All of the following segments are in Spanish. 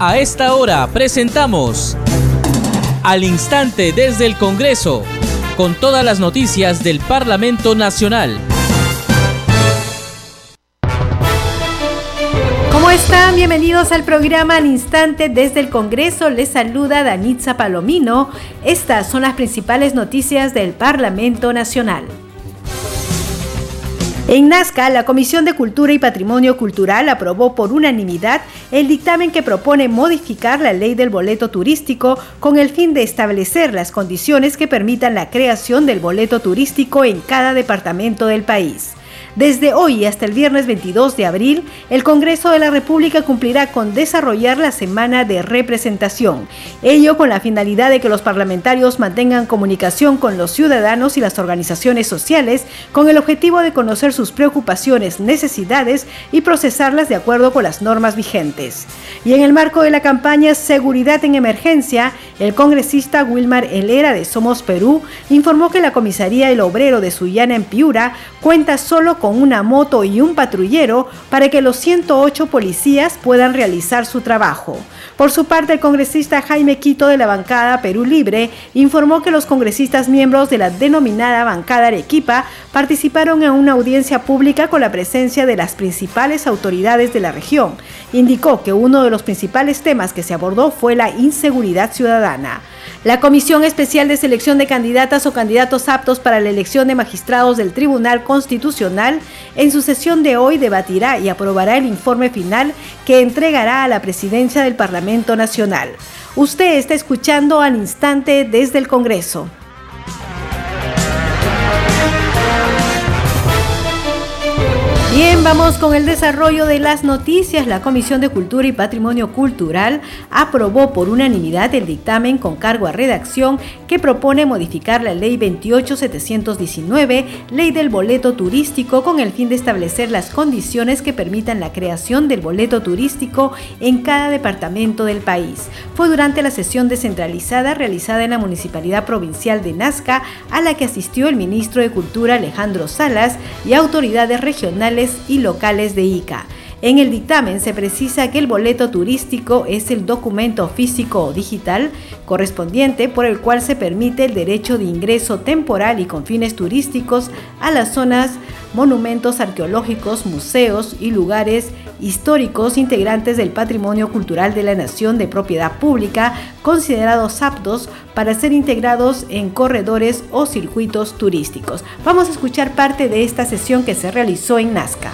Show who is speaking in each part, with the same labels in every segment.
Speaker 1: A esta hora presentamos Al Instante desde el Congreso, con todas las noticias del Parlamento Nacional.
Speaker 2: ¿Cómo están? Bienvenidos al programa Al Instante desde el Congreso. Les saluda Danitza Palomino. Estas son las principales noticias del Parlamento Nacional. En Nazca, la Comisión de Cultura y Patrimonio Cultural aprobó por unanimidad el dictamen que propone modificar la ley del boleto turístico con el fin de establecer las condiciones que permitan la creación del boleto turístico en cada departamento del país. Desde hoy hasta el viernes 22 de abril, el Congreso de la República cumplirá con desarrollar la semana de representación, ello con la finalidad de que los parlamentarios mantengan comunicación con los ciudadanos y las organizaciones sociales con el objetivo de conocer sus preocupaciones, necesidades y procesarlas de acuerdo con las normas vigentes. Y en el marco de la campaña Seguridad en Emergencia, el congresista Wilmar Helera de Somos Perú informó que la comisaría El Obrero de Sullana en Piura cuenta solo con una moto y un patrullero para que los 108 policías puedan realizar su trabajo. Por su parte, el congresista Jaime Quito de la bancada Perú Libre informó que los congresistas miembros de la denominada bancada Arequipa participaron en una audiencia pública con la presencia de las principales autoridades de la región. Indicó que uno de los principales temas que se abordó fue la inseguridad ciudadana. La Comisión Especial de Selección de Candidatas o Candidatos Aptos para la elección de magistrados del Tribunal Constitucional en su sesión de hoy debatirá y aprobará el informe final que entregará a la presidencia del Parlamento Nacional. Usted está escuchando al instante desde el Congreso. Bien, vamos con el desarrollo de las noticias. La Comisión de Cultura y Patrimonio Cultural aprobó por unanimidad el dictamen con cargo a redacción que propone modificar la Ley 28719, Ley del Boleto Turístico, con el fin de establecer las condiciones que permitan la creación del boleto turístico en cada departamento del país. Fue durante la sesión descentralizada realizada en la Municipalidad Provincial de Nazca, a la que asistió el ministro de Cultura Alejandro Salas y autoridades regionales y locales de ICA. En el dictamen se precisa que el boleto turístico es el documento físico o digital correspondiente por el cual se permite el derecho de ingreso temporal y con fines turísticos a las zonas, monumentos arqueológicos, museos y lugares históricos integrantes del patrimonio cultural de la nación de propiedad pública considerados aptos para ser integrados en corredores o circuitos turísticos. Vamos a escuchar parte de esta sesión que se realizó en Nazca.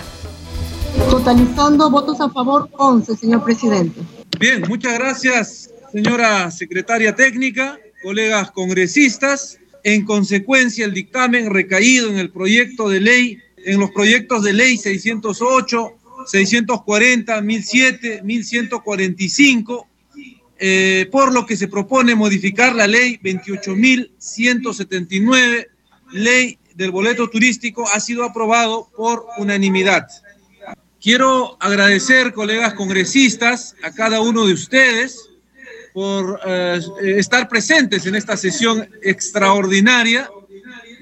Speaker 3: Totalizando votos a favor 11, señor presidente.
Speaker 4: Bien, muchas gracias, señora secretaria técnica, colegas congresistas. En consecuencia, el dictamen recaído en el proyecto de ley, en los proyectos de ley 608, 640, 1007, 1145, eh, por lo que se propone modificar la ley 28.179, ley del boleto turístico, ha sido aprobado por unanimidad. Quiero agradecer, colegas congresistas, a cada uno de ustedes por eh, estar presentes en esta sesión extraordinaria.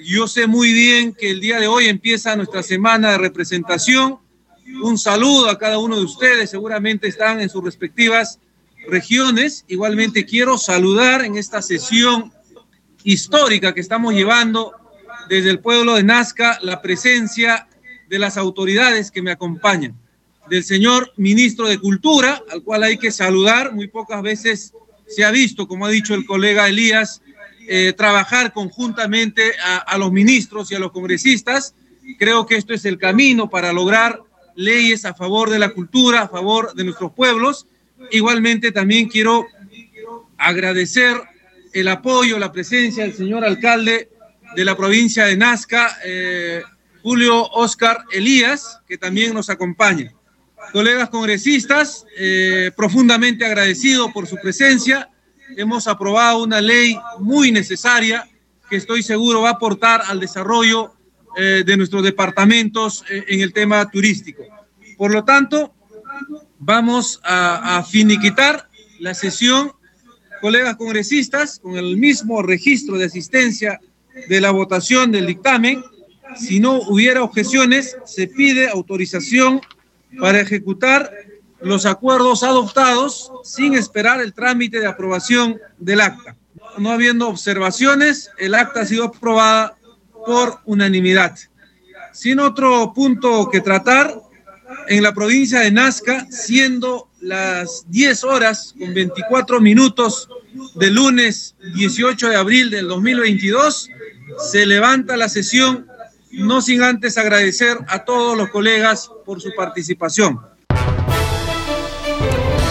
Speaker 4: Yo sé muy bien que el día de hoy empieza nuestra semana de representación. Un saludo a cada uno de ustedes, seguramente están en sus respectivas regiones. Igualmente quiero saludar en esta sesión histórica que estamos llevando desde el pueblo de Nazca la presencia de las autoridades que me acompañan, del señor ministro de Cultura, al cual hay que saludar, muy pocas veces se ha visto, como ha dicho el colega Elías, eh, trabajar conjuntamente a, los ministros y a los congresistas. Creo que esto es el camino para lograr leyes a favor de la cultura, a favor de nuestros pueblos. Igualmente también quiero agradecer el apoyo, la presencia del señor alcalde de la provincia de Nazca, eh, Julio Oscar Elías, que también nos acompaña. Colegas congresistas, eh, profundamente agradecido por su presencia. Hemos aprobado una ley muy necesaria que estoy seguro va a aportar al desarrollo eh, de nuestros departamentos eh, en el tema turístico. Por lo tanto, vamos a, a finiquitar la sesión, colegas congresistas, con el mismo registro de asistencia de la votación del dictamen si no hubiera objeciones, se pide autorización para ejecutar los acuerdos adoptados sin esperar el trámite de aprobación del acta. No habiendo observaciones, el acta ha sido aprobada por unanimidad. Sin otro punto que tratar, en la provincia de Nazca, siendo las 10 horas con 24 minutos del lunes 18 de abril del 2022, se levanta la sesión, no sin antes agradecer a todos los colegas por su participación.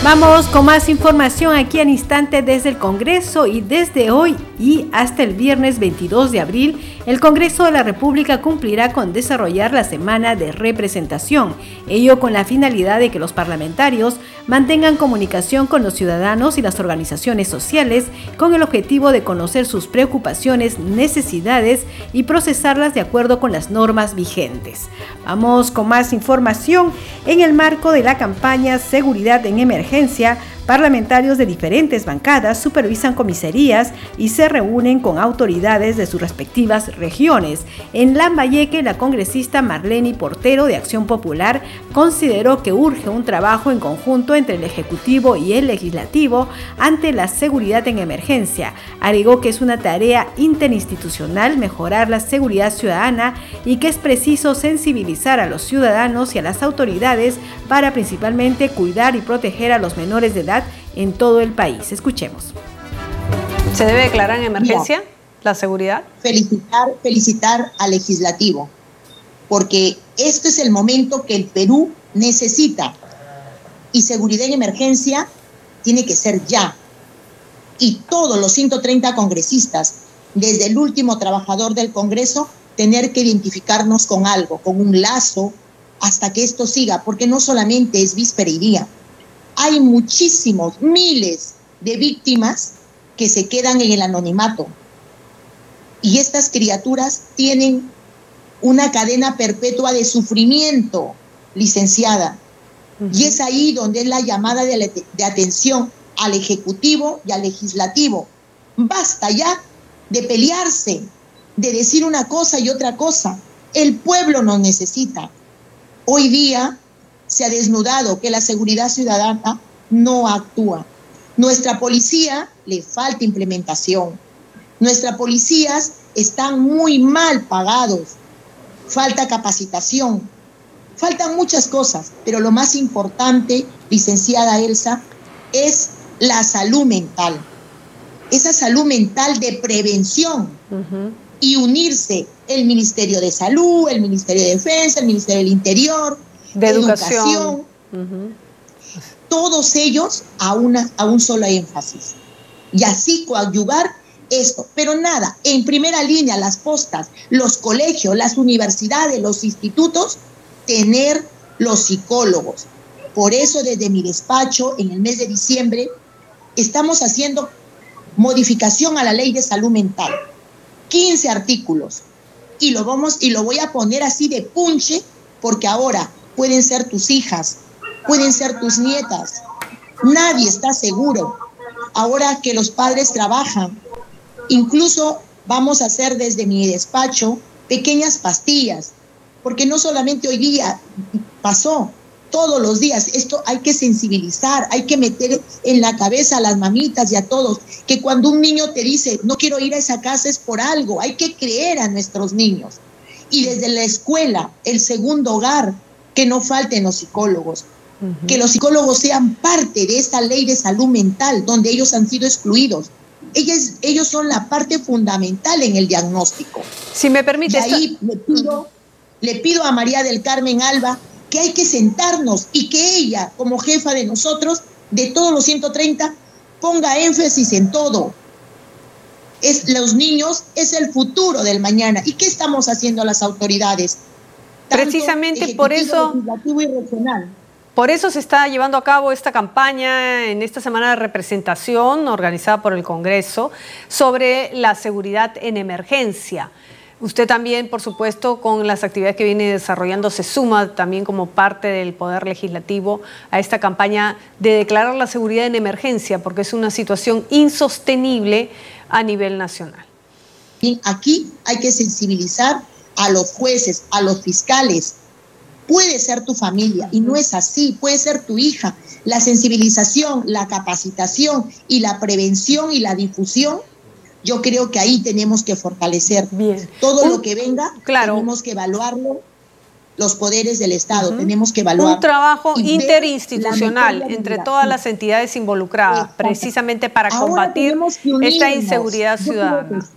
Speaker 2: Vamos con más información aquí al instante desde el Congreso y desde hoy y hasta el viernes 22 de abril, el Congreso de la República cumplirá con desarrollar la semana de representación, ello con la finalidad de que los parlamentarios mantengan comunicación con los ciudadanos y las organizaciones sociales con el objetivo de conocer sus preocupaciones, necesidades y procesarlas de acuerdo con las normas vigentes. Vamos con más información en el marco de la campaña Seguridad en Emergencia Parlamentarios de diferentes bancadas supervisan comisarías y se reúnen con autoridades de sus respectivas regiones. En Lambayeque, la congresista Marlene Portero de Acción Popular consideró que urge un trabajo en conjunto entre el Ejecutivo y el Legislativo ante la seguridad en emergencia. Alegó que es una tarea interinstitucional mejorar la seguridad ciudadana y que es preciso sensibilizar a los ciudadanos y a las autoridades para principalmente cuidar y proteger a los menores de edad en todo el país. Escuchemos.
Speaker 5: ¿Se debe declarar en emergencia la seguridad?
Speaker 6: Felicitar, felicitar al legislativo, porque este es el momento que el Perú necesita. Y seguridad en emergencia tiene que ser ya. Y todos los 130 congresistas, desde el último trabajador del Congreso, tener que identificarnos con algo, con un lazo, hasta que esto siga, porque no solamente es víspera y día, hay muchísimos, miles de víctimas que se quedan en el anonimato. Y estas criaturas tienen una cadena perpetua de sufrimiento, licenciada. Y es ahí donde es la llamada de, de, atención al Ejecutivo y al Legislativo. Basta ya de pelearse, de decir una cosa y otra cosa. El pueblo nos necesita. Hoy día se ha desnudado que la seguridad ciudadana no actúa. Nuestra policía le falta implementación. Nuestras policías están muy mal pagados. Falta capacitación. Faltan muchas cosas, pero lo más importante, licenciada Elsa, es la salud mental. Esa salud mental de prevención y unirse el Ministerio de Salud, el Ministerio de Defensa, el Ministerio del Interior,
Speaker 5: de educación,
Speaker 6: todos ellos a, una, a un solo énfasis. Y así coadyuvar esto. Pero nada, en primera línea, las postas, los colegios, las universidades, los institutos, tener los psicólogos. Por eso desde mi despacho, en el mes de diciembre, estamos haciendo modificación a la ley de salud mental. 15 artículos. Y lo, vamos, y lo voy a poner así de punche, porque ahora pueden ser tus hijas, pueden ser tus nietas. Nadie está seguro. Ahora que los padres trabajan, incluso vamos a hacer desde mi despacho pequeñas pastillas, porque no solamente hoy día pasó, todos los días. Esto hay que sensibilizar, hay que meter en la cabeza a las mamitas y a todos que cuando un niño te dice, no quiero ir a esa casa es por algo, hay que creer a nuestros niños. Y desde la escuela, el segundo hogar, que no falten los psicólogos, que los psicólogos sean parte de esta ley de salud mental donde ellos han sido excluidos. Ellos, ellos son la parte fundamental en el diagnóstico.
Speaker 5: Si me permite.
Speaker 6: Y ahí le, pido, le pido a María del Carmen Alba que hay que sentarnos y que ella, como jefa de nosotros, de todos los 130, ponga énfasis en todo. Es, los niños es el futuro del mañana. ¿Y qué estamos haciendo las autoridades?
Speaker 5: Precisamente por eso, por eso se está llevando a cabo esta campaña en esta semana de representación organizada por el Congreso sobre la seguridad en emergencia. Usted también, por supuesto, con las actividades que viene desarrollando, se suma también como parte del Poder Legislativo a esta campaña de declarar la seguridad en emergencia, porque es una situación insostenible a nivel nacional.
Speaker 6: Aquí hay que sensibilizar a los jueces, a los fiscales, puede ser tu familia y no es así, puede ser tu hija. La sensibilización, la capacitación y la prevención y la difusión, yo creo que ahí tenemos que fortalecer.
Speaker 5: Bien.
Speaker 6: Todo lo que venga, tenemos que evaluarlo los poderes del Estado, tenemos que evaluar.
Speaker 5: Un trabajo interinstitucional entre todas las entidades involucradas, precisamente para combatir esta inseguridad ciudadana.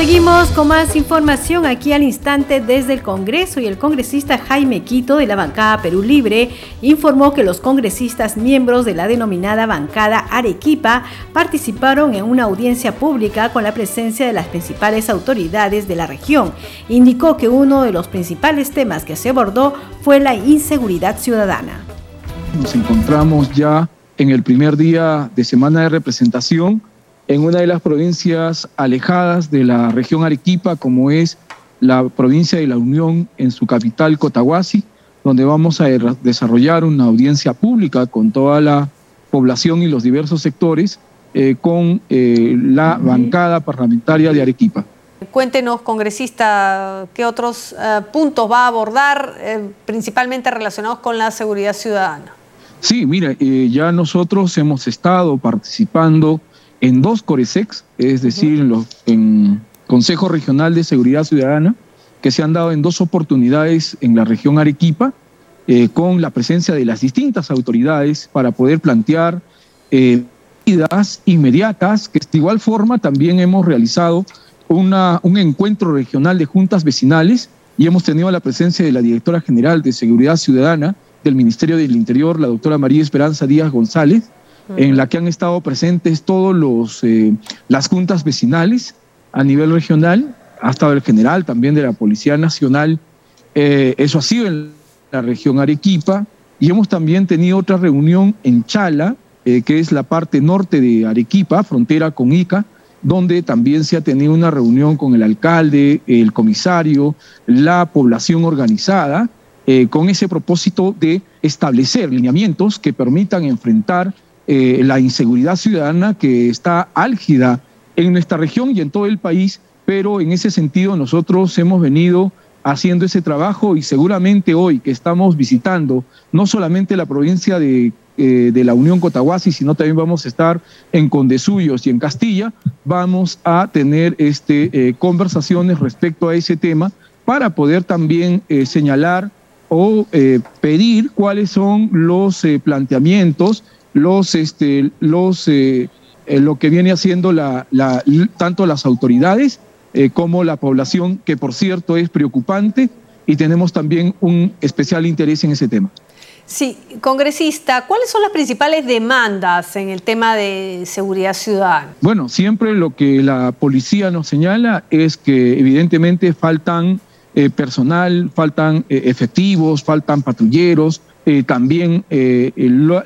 Speaker 2: Seguimos con más información aquí al instante desde el Congreso y el congresista Jaime Quito de la bancada Perú Libre informó que los congresistas miembros de la denominada bancada Arequipa participaron en una audiencia pública con la presencia de las principales autoridades de la región. Indicó que uno de los principales temas que se abordó fue la inseguridad ciudadana.
Speaker 7: Nos encontramos ya en el primer día de semana de representación en una de las provincias alejadas de la región Arequipa, como es la provincia de la Unión en su capital Cotahuasi, donde vamos a desarrollar una audiencia pública con toda la población y los diversos sectores eh, con eh, la bancada parlamentaria de Arequipa.
Speaker 5: Cuéntenos, congresista, qué otros eh, puntos va a abordar, principalmente relacionados con la seguridad ciudadana.
Speaker 7: Sí, mira, ya nosotros hemos estado participando en dos Coresex, es decir, en, los, en Consejo Regional de Seguridad Ciudadana, que se han dado en dos oportunidades en la región Arequipa, eh, con la presencia de las distintas autoridades para poder plantear eh, medidas inmediatas, que de igual forma también hemos realizado una, un encuentro regional de juntas vecinales y hemos tenido la presencia de la directora general de Seguridad Ciudadana del Ministerio del Interior, la doctora María Esperanza Díaz González, en la que han estado presentes todos los eh, las juntas vecinales a nivel regional, ha estado el general también de la Policía Nacional, eh, eso ha sido en la región Arequipa, y hemos también tenido otra reunión en Chala, eh, que es la parte norte de Arequipa, frontera con Ica, donde también se ha tenido una reunión con el alcalde, el comisario, la población organizada, con ese propósito de establecer lineamientos que permitan enfrentar eh, la inseguridad ciudadana que está álgida en nuestra región y en todo el país, pero en ese sentido nosotros hemos venido haciendo ese trabajo y seguramente hoy que estamos visitando no solamente la provincia de, eh, de la Unión Cotahuasi, sino también vamos a estar en Condesuyos y en Castilla, vamos a tener este, eh, conversaciones respecto a ese tema para poder también señalar o pedir cuáles son los planteamientos los, este, los, eh, eh, lo que viene haciendo la, la, tanto las autoridades eh, como la población, que por cierto es preocupante y tenemos también un especial interés en ese tema.
Speaker 5: Sí, congresista, ¿cuáles son las principales demandas en el tema de seguridad ciudadana?
Speaker 7: Bueno, siempre lo que la policía nos señala es que evidentemente faltan personal, faltan efectivos, faltan patrulleros, eh, también eh,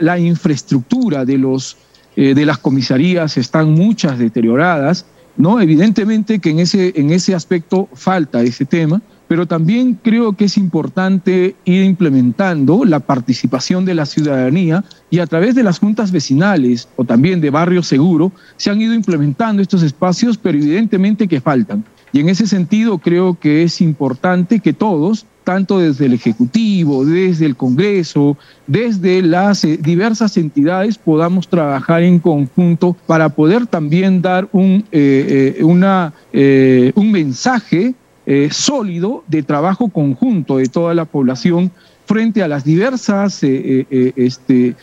Speaker 7: la infraestructura de, los, eh, de las comisarías están muchas deterioradas, ¿no? Evidentemente que en ese, en ese aspecto falta ese tema, pero también creo que es importante ir implementando la participación de la ciudadanía y a través de las juntas vecinales o también de Barrio Seguro se han ido implementando estos espacios, pero evidentemente que faltan. Y en ese sentido creo que es importante que todos tanto desde el Ejecutivo, desde el Congreso, desde las eh, diversas entidades, podamos trabajar en conjunto para poder también dar un, eh, eh, un mensaje sólido de trabajo conjunto de toda la población frente a las diversas este,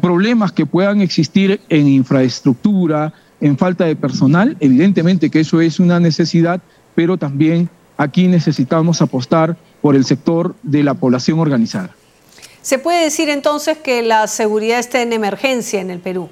Speaker 7: problemas que puedan existir en infraestructura, en falta de personal. Evidentemente que eso es una necesidad, pero también aquí necesitamos apostar por el sector de la población organizada.
Speaker 5: ¿Se puede decir entonces que la seguridad está en emergencia en el Perú?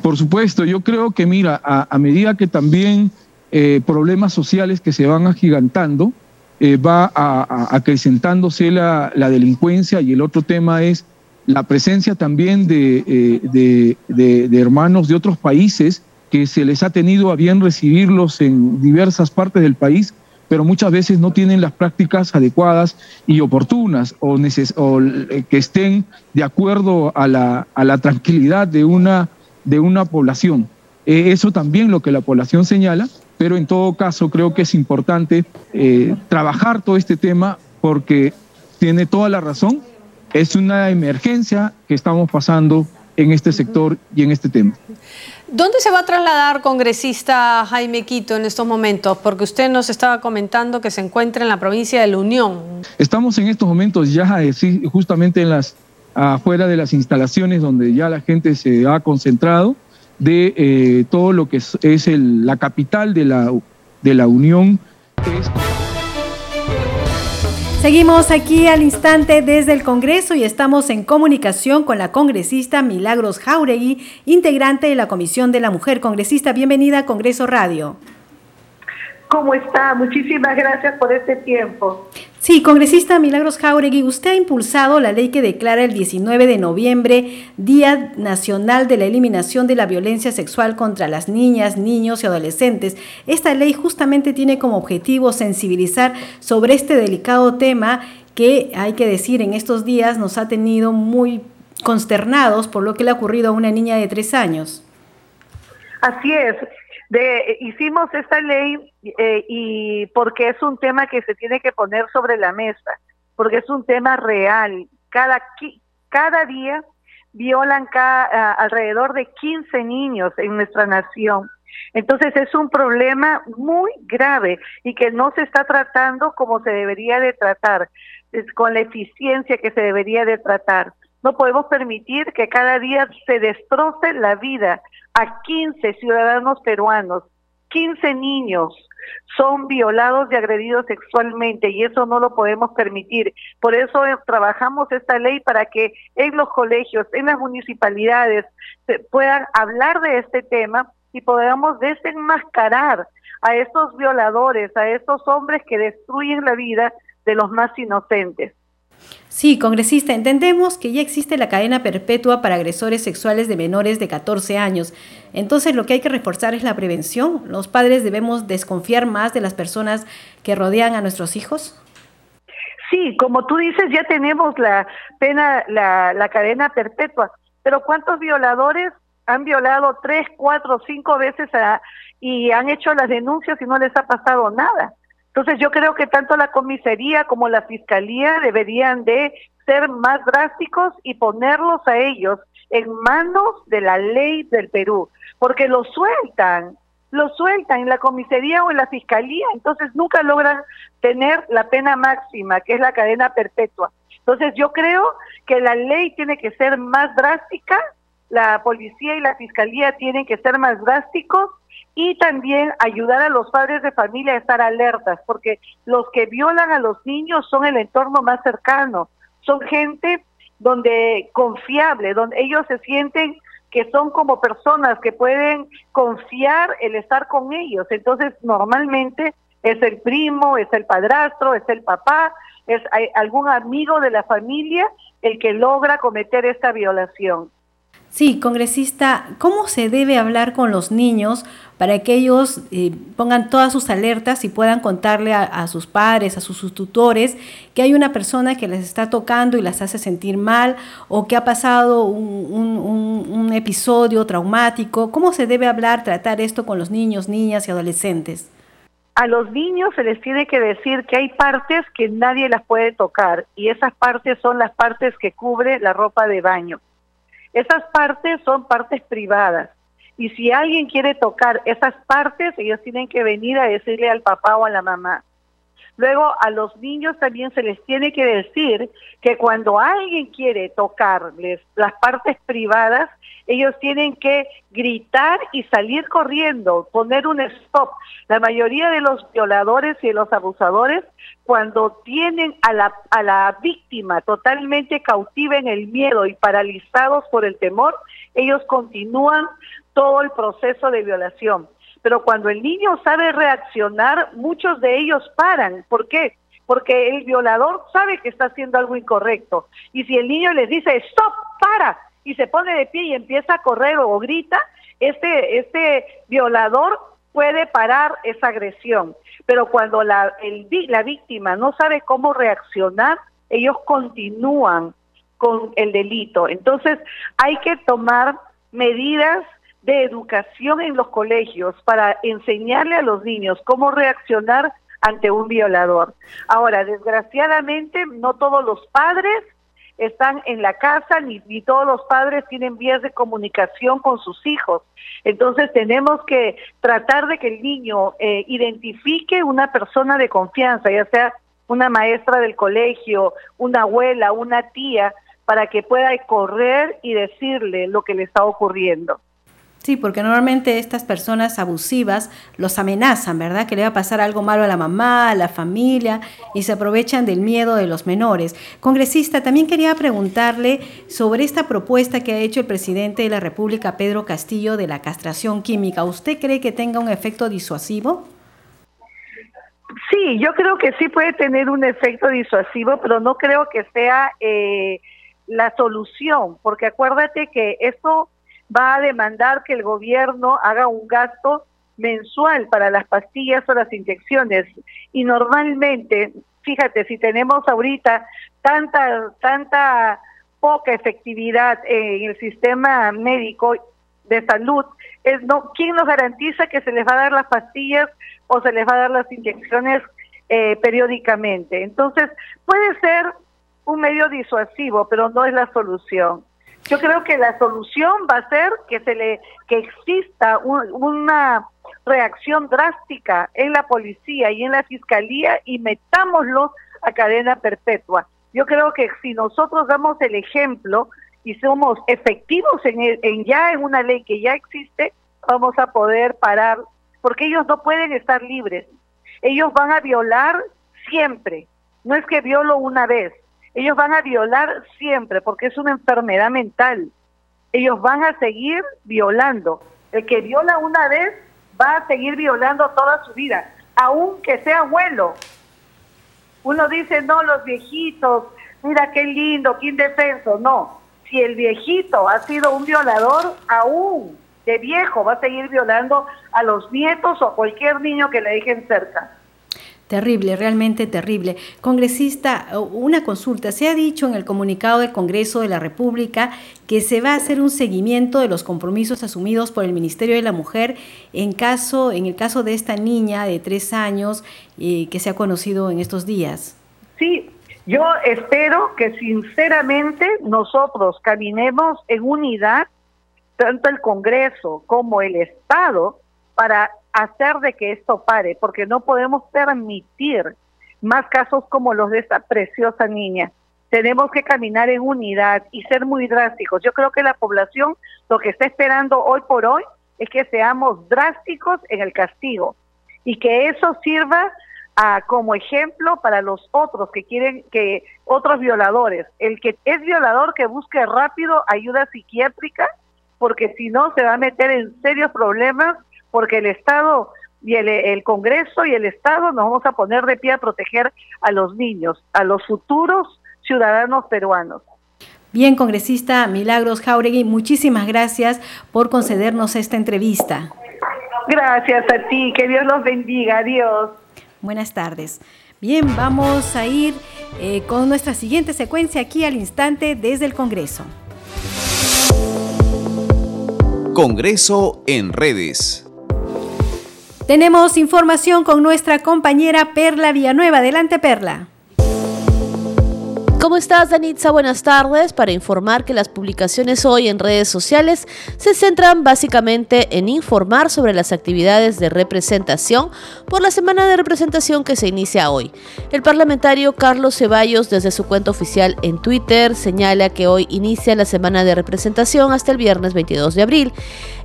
Speaker 7: Por supuesto, yo creo que mira, a, medida que también eh, problemas sociales que se van agigantando, eh, va acrecentándose la, delincuencia y el otro tema es la presencia también eh, de, de, hermanos de otros países que se les ha tenido a bien recibirlos en diversas partes del país pero muchas veces no tienen las prácticas adecuadas y oportunas o, eh, que estén de acuerdo a la, a la tranquilidad de una, de una población. Eh, eso también lo que la población señala, pero en todo caso creo que es importante eh, trabajar todo este tema porque tiene toda la razón, es una emergencia que estamos pasando en este sector y en este tema.
Speaker 5: ¿Dónde se va a trasladar, congresista Jaime Quito, en estos momentos? Porque usted nos estaba comentando que se encuentra en la provincia de La Unión.
Speaker 7: Estamos en estos momentos ya eh, justamente en las afuera de las instalaciones donde ya la gente se ha concentrado de eh, todo lo que es, la capital de la Unión.
Speaker 2: Seguimos aquí al instante desde el Congreso y estamos en comunicación con la congresista Milagros Jauregui, integrante de la Comisión de la Mujer. Congresista, bienvenida a Congreso Radio.
Speaker 8: ¿Cómo está? Muchísimas gracias por este tiempo.
Speaker 2: Sí, congresista Milagros Jauregui, usted ha impulsado la ley que declara el 19 de noviembre Día Nacional de la Eliminación de la Violencia Sexual contra las Niñas, Niños y Adolescentes. Esta ley justamente tiene como objetivo sensibilizar sobre este delicado tema que, hay que decir, en estos días nos ha tenido muy consternados por lo que le ha ocurrido a una niña de tres años.
Speaker 8: Así es de, hicimos esta ley eh, y porque es un tema que se tiene que poner sobre la mesa, porque es un tema real. Cada, cada día violan cada, alrededor de 15 niños en nuestra nación. Entonces es un problema muy grave y que no se está tratando como se debería de tratar, con la eficiencia que se debería de tratar. No podemos permitir que cada día se destroce la vida a 15 ciudadanos peruanos, 15 niños son violados y agredidos sexualmente y eso no lo podemos permitir. Por eso eh, trabajamos esta ley para que en los colegios, en las municipalidades, se puedan hablar de este tema y podamos desenmascarar a estos violadores, a estos hombres que destruyen la vida de los más inocentes.
Speaker 2: Sí, congresista, entendemos que ya existe la cadena perpetua para agresores sexuales de menores de 14 años. Entonces lo que hay que reforzar es la prevención. ¿Los padres debemos desconfiar más de las personas que rodean a nuestros hijos?
Speaker 8: Sí, como tú dices, ya tenemos la pena, la, cadena perpetua. Pero ¿cuántos violadores han violado tres, cuatro, cinco veces y han hecho las denuncias y no les ha pasado nada? Entonces yo creo que tanto la comisaría como la fiscalía deberían de ser más drásticos y ponerlos a ellos en manos de la ley del Perú, porque los sueltan, los sueltan en la comisaría o en la fiscalía, entonces nunca logran tener la pena máxima, que es la cadena perpetua. Entonces yo creo que la ley tiene que ser más drástica, la policía y la fiscalía tienen que ser más drásticos y también ayudar a los padres de familia a estar alertas, porque los que violan a los niños son el entorno más cercano, son gente donde confiable, donde ellos se sienten que son como personas que pueden confiar el estar con ellos. Entonces, normalmente es el primo, es el padrastro, es el papá, es algún amigo de la familia el que logra cometer esta violación.
Speaker 2: Sí, congresista, ¿cómo se debe hablar con los niños para que ellos eh, pongan todas sus alertas y puedan contarle a, sus padres, a sus, tutores, que hay una persona que les está tocando y las hace sentir mal o que ha pasado un, episodio traumático? ¿Cómo se debe hablar, tratar esto con los niños, niñas y adolescentes?
Speaker 8: A los niños se les tiene que decir que hay partes que nadie las puede tocar y esas partes son las partes que cubre la ropa de baño. Esas partes son partes privadas. Y si alguien quiere tocar esas partes, ellos tienen que venir a decirle al papá o a la mamá. Luego a los niños también se les tiene que decir que cuando alguien quiere tocarles las partes privadas, ellos tienen que gritar y salir corriendo, poner un stop. La mayoría de los violadores y de los abusadores, cuando tienen a la, a la víctima totalmente cautiva en el miedo y paralizados por el temor, ellos continúan todo el proceso de violación. Pero cuando el niño sabe reaccionar, muchos de ellos paran. ¿Por qué? Porque el violador sabe que está haciendo algo incorrecto. Y si el niño les dice, stop, para, y se pone de pie y empieza a correr o grita, este, este violador puede parar esa agresión. Pero cuando la, el, la víctima no sabe cómo reaccionar, ellos continúan con el delito. Entonces hay que tomar medidas de educación en los colegios para enseñarle a los niños cómo reaccionar ante un violador. Ahora, desgraciadamente, no todos los padres están en la casa ni, todos los padres tienen vías de comunicación con sus hijos. Entonces tenemos que tratar de que el niño eh, identifique una persona de confianza, ya sea una maestra del colegio, una abuela, una tía, para que pueda correr y decirle lo que le está ocurriendo.
Speaker 2: Sí, porque normalmente estas personas abusivas los amenazan, ¿verdad? Que le va a pasar algo malo a la mamá, a la familia, y se aprovechan del miedo de los menores. Congresista, también quería preguntarle sobre esta propuesta que ha hecho el presidente de la República, Pedro Castillo, de la castración química. ¿Usted cree que tenga un efecto disuasivo?
Speaker 8: Sí, yo creo que sí puede tener un efecto disuasivo, pero no creo que sea eh, la solución, porque acuérdate que esto va a demandar que el gobierno haga un gasto mensual para las pastillas o las inyecciones. Y normalmente, fíjate, si tenemos ahorita tanta, tanta poca efectividad en el sistema médico de salud, es no, ¿quién nos garantiza que se les va a dar las pastillas o se les va a dar las inyecciones eh, periódicamente? Entonces, puede ser un medio disuasivo, pero no es la solución. Yo creo que la solución va a ser que se le que exista una reacción drástica en la policía y en la fiscalía y metámoslos a cadena perpetua. Yo creo que si nosotros damos el ejemplo y somos efectivos en ya en una ley que ya existe, vamos a poder parar, porque ellos no pueden estar libres. Ellos van a violar siempre. No es que violo una vez, ellos van a violar siempre porque es una enfermedad mental. Ellos van a seguir violando. El que viola una vez va a seguir violando toda su vida, aunque sea abuelo. Uno dice, no, los viejitos, mira qué lindo, qué indefenso. No, si el viejito ha sido un violador, aún de viejo va a seguir violando a los nietos o a cualquier niño que le dejen cerca.
Speaker 2: Terrible, realmente terrible. Congresista, una consulta. Se ha dicho en el comunicado del Congreso de la República que se va a hacer un seguimiento de los compromisos asumidos por el Ministerio de la Mujer en caso, en el caso de esta niña de tres años eh, que se ha conocido en estos días.
Speaker 8: Sí, yo espero que sinceramente nosotros caminemos en unidad, tanto el Congreso como el Estado, para hacer de que esto pare, porque no podemos permitir más casos como los de esta preciosa niña. Tenemos que caminar en unidad y ser muy drásticos. Yo creo que la población lo que está esperando hoy por hoy es que seamos drásticos en el castigo y que eso sirva a, como ejemplo para los otros que quieren que otros violadores. El que es violador que busque rápido ayuda psiquiátrica porque si no se va a meter en serios problemas porque el Estado y el, Congreso y el Estado nos vamos a poner de pie a proteger a los niños, a los futuros ciudadanos peruanos.
Speaker 2: Bien, congresista Milagros Jauregui, muchísimas gracias por concedernos esta entrevista.
Speaker 8: Gracias a ti, que Dios los bendiga, adiós.
Speaker 2: Buenas tardes. Bien, vamos a ir eh, con nuestra siguiente secuencia aquí al instante desde el Congreso.
Speaker 9: Congreso en redes.
Speaker 2: Tenemos información con nuestra compañera Perla Villanueva. Adelante, Perla.
Speaker 10: ¿Cómo estás, Danitza? Buenas tardes. Para informar que las publicaciones hoy en redes sociales se centran básicamente en informar sobre las actividades de representación por la semana de representación que se inicia hoy. El parlamentario Carlos Ceballos, desde su cuenta oficial en Twitter, señala que hoy inicia la semana de representación hasta el viernes 22 de abril.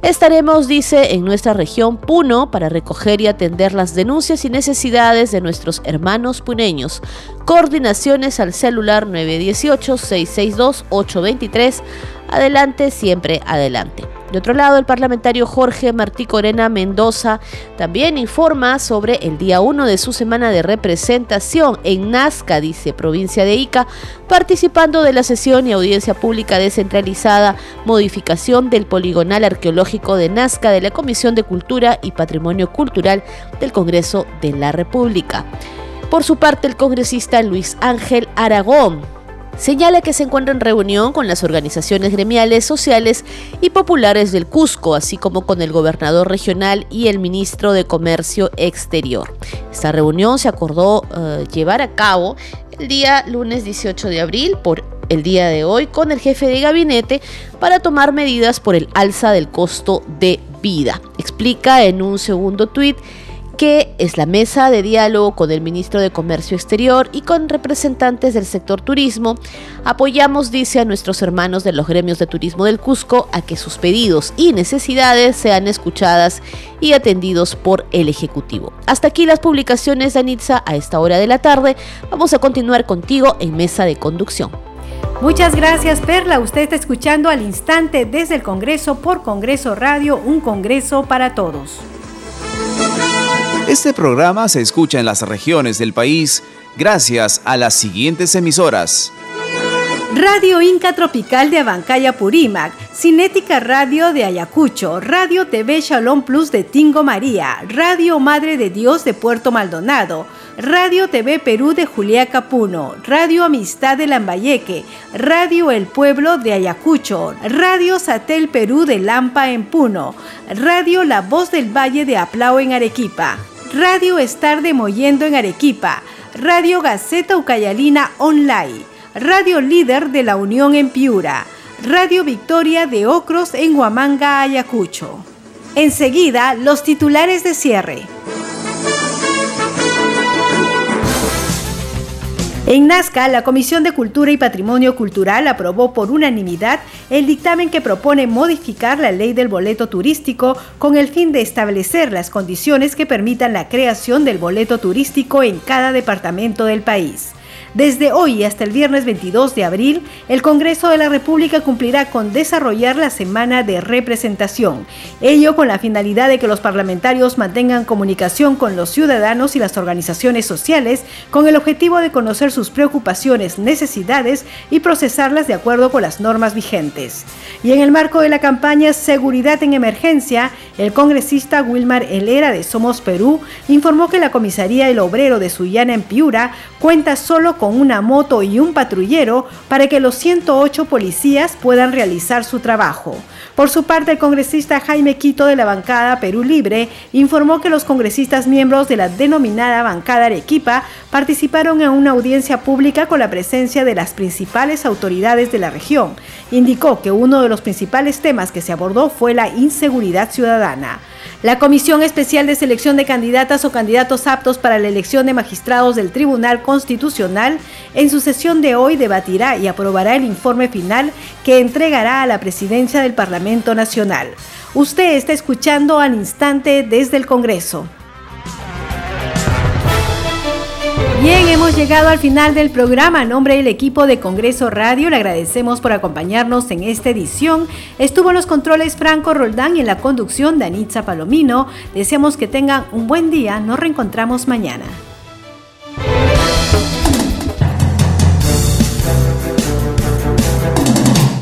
Speaker 10: Estaremos, dice, en nuestra región Puno para recoger y atender las denuncias y necesidades de nuestros hermanos puneños. Coordinaciones al celular 918-662-823. Adelante, siempre adelante. De otro lado, el parlamentario Jorge Martí Corena Mendoza también informa sobre el día 1 de su semana de representación en Nazca, dice provincia de Ica, participando de la sesión y audiencia pública descentralizada, modificación del poligonal arqueológico de Nazca de la Comisión de Cultura y Patrimonio Cultural del Congreso de la República. Por su parte, el congresista Luis Ángel Aragón señala que se encuentra en reunión con las organizaciones gremiales, sociales y populares del Cusco, así como con el gobernador regional y el ministro de Comercio Exterior. Esta reunión se acordó eh, llevar a cabo el día lunes 18 de abril por el día de hoy con el jefe de gabinete para tomar medidas por el alza del costo de vida. Explica en un segundo tuit que es la mesa de diálogo con el ministro de Comercio Exterior y con representantes del sector turismo. Apoyamos, dice, a nuestros hermanos de los gremios de turismo del Cusco a que sus pedidos y necesidades sean escuchadas y atendidos por el Ejecutivo. Hasta aquí las publicaciones de Anitza a esta hora de la tarde. Vamos a continuar contigo en mesa de conducción.
Speaker 2: Muchas gracias Perla, usted está escuchando al instante desde el Congreso por Congreso Radio, un Congreso para todos.
Speaker 9: Este programa se escucha en las regiones del país gracias a las siguientes emisoras.
Speaker 2: Radio Inca Tropical de Abancaya Purímac, Cinética Radio de Ayacucho, Radio TV Shalom Plus de Tingo María, Radio Madre de Dios de Puerto Maldonado, Radio TV Perú de Juliaca Puno, Radio Amistad de Lambayeque, Radio El Pueblo de Ayacucho, Radio Satel Perú de Lampa en Puno, Radio La Voz del Valle de Aplao en Arequipa, Radio Estar de Moyendo en Arequipa, Radio Gaceta Ucayalina Online, Radio Líder de la Unión en Piura, Radio Victoria de Ocros en Huamanga, Ayacucho. Enseguida, los titulares de cierre. En Nazca, la Comisión de Cultura y Patrimonio Cultural aprobó por unanimidad el dictamen que propone modificar la ley del boleto turístico con el fin de establecer las condiciones que permitan la creación del boleto turístico en cada departamento del país. Desde hoy hasta el viernes 22 de abril, el Congreso de la República cumplirá con desarrollar la semana de representación, ello con la finalidad de que los parlamentarios mantengan comunicación con los ciudadanos y las organizaciones sociales con el objetivo de conocer sus preocupaciones, necesidades y procesarlas de acuerdo con las normas vigentes. Y en el marco de la campaña Seguridad en Emergencia, el congresista Wilmar Helera de Somos Perú informó que la comisaría El Obrero de Sullana en Piura cuenta solo con una moto y un patrullero para que los 108 policías puedan realizar su trabajo. Por su parte, el congresista Jaime Quito de la bancada Perú Libre informó que los congresistas miembros de la denominada bancada Arequipa participaron en una audiencia pública con la presencia de las principales autoridades de la región. Indicó que uno de los principales temas que se abordó fue la inseguridad ciudadana. La Comisión Especial de Selección de Candidatas o Candidatos Aptos para la elección de magistrados del Tribunal Constitucional en su sesión de hoy debatirá y aprobará el informe final que entregará a la presidencia del Parlamento Nacional. Usted está escuchando al instante desde el Congreso. Hemos llegado al final del programa. En nombre del equipo de Congreso Radio, le agradecemos por acompañarnos en esta edición. Estuvo en los controles Franco Roldán y en la conducción Danitza Palomino. Deseamos que tengan un buen día. Nos reencontramos mañana.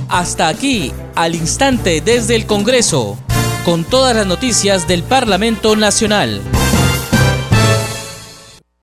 Speaker 1: Hasta aquí, al instante desde el Congreso, con todas las noticias del Parlamento Nacional.